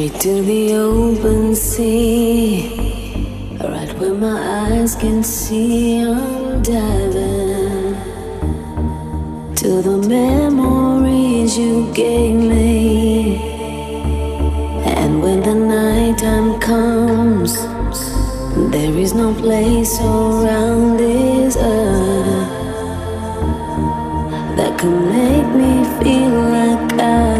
Straight to the open sea, right where my eyes can see. I'm diving to the memories you gave me. And when the night time comes, there is no place around this earth that can make me feel like I.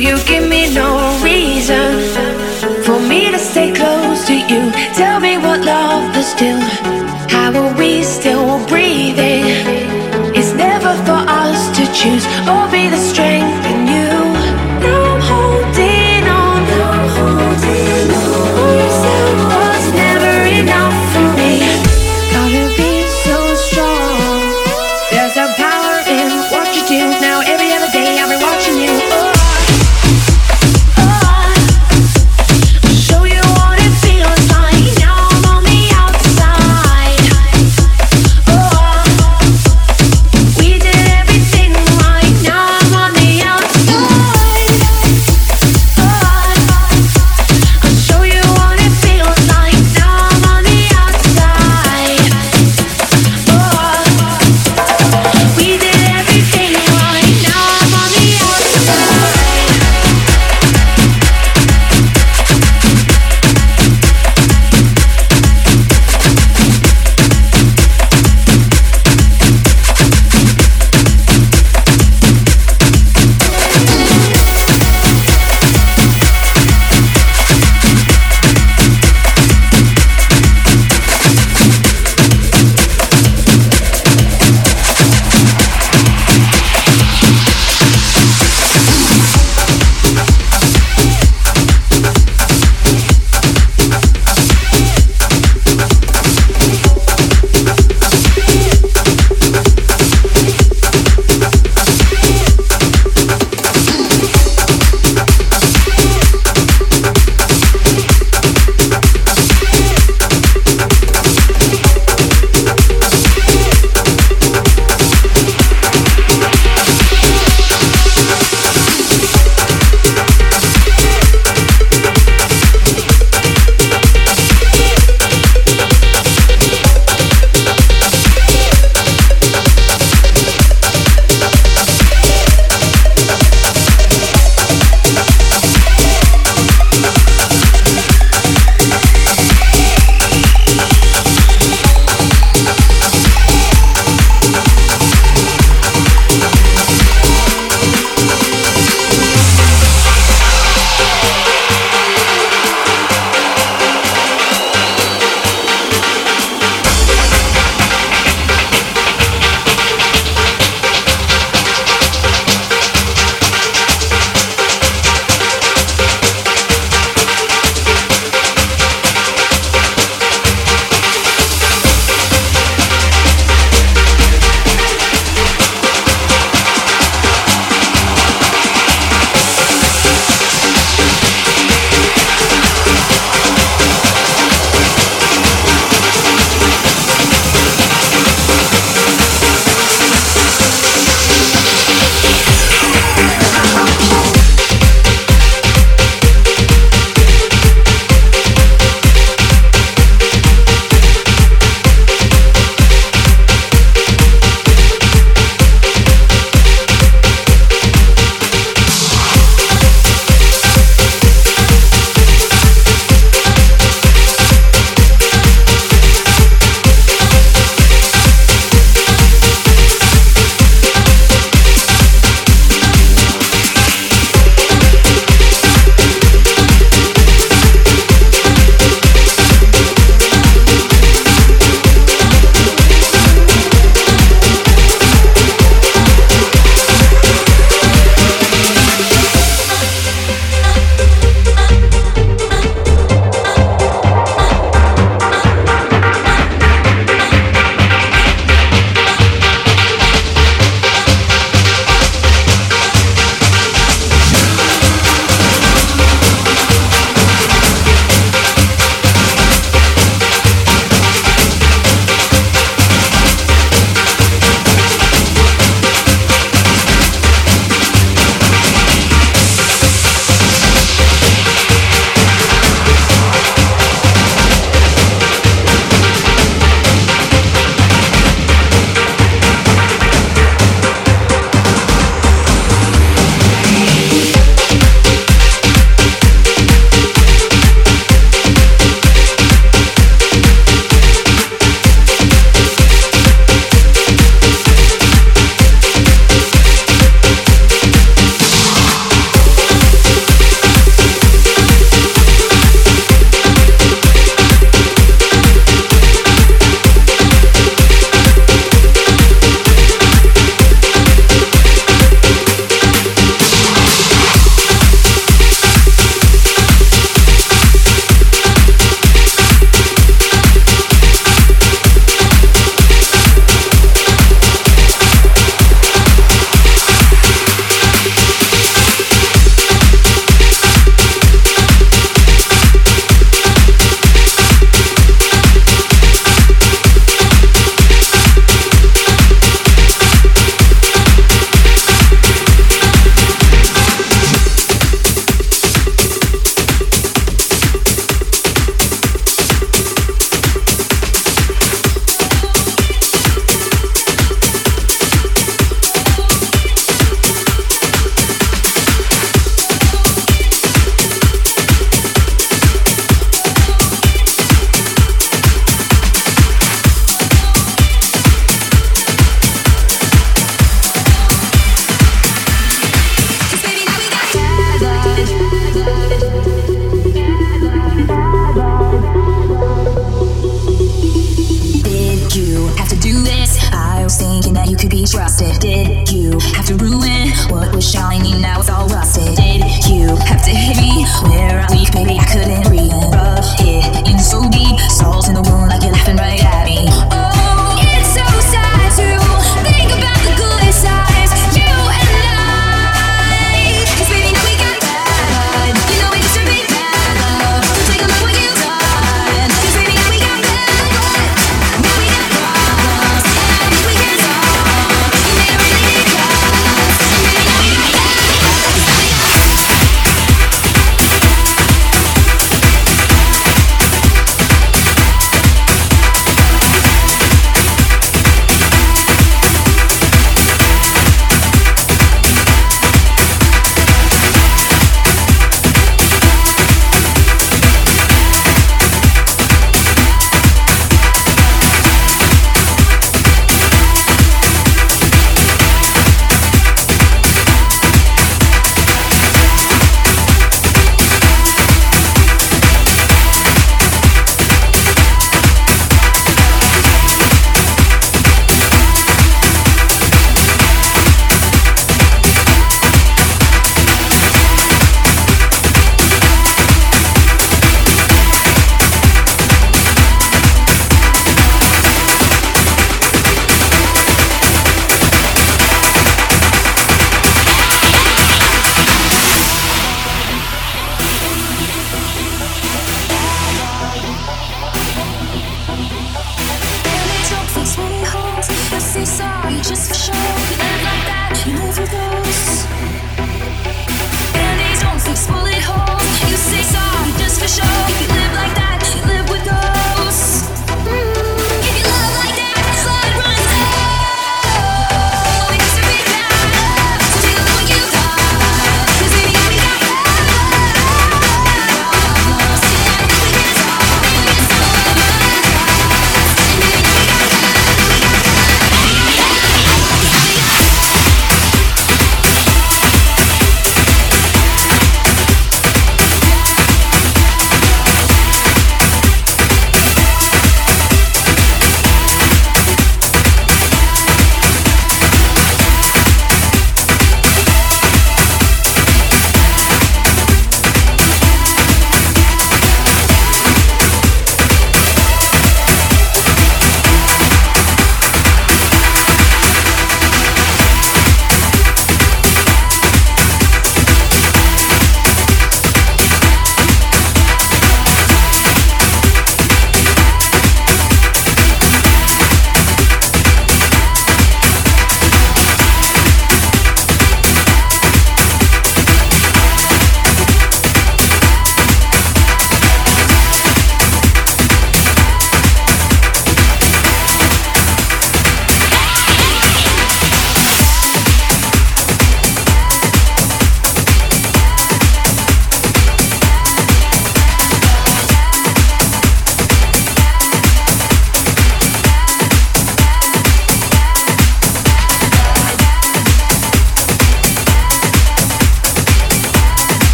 you give me no reason for me to stay close to you? Tell me what love is still. How are we still breathing? It's never for us to choose. Where are we? Maybe I could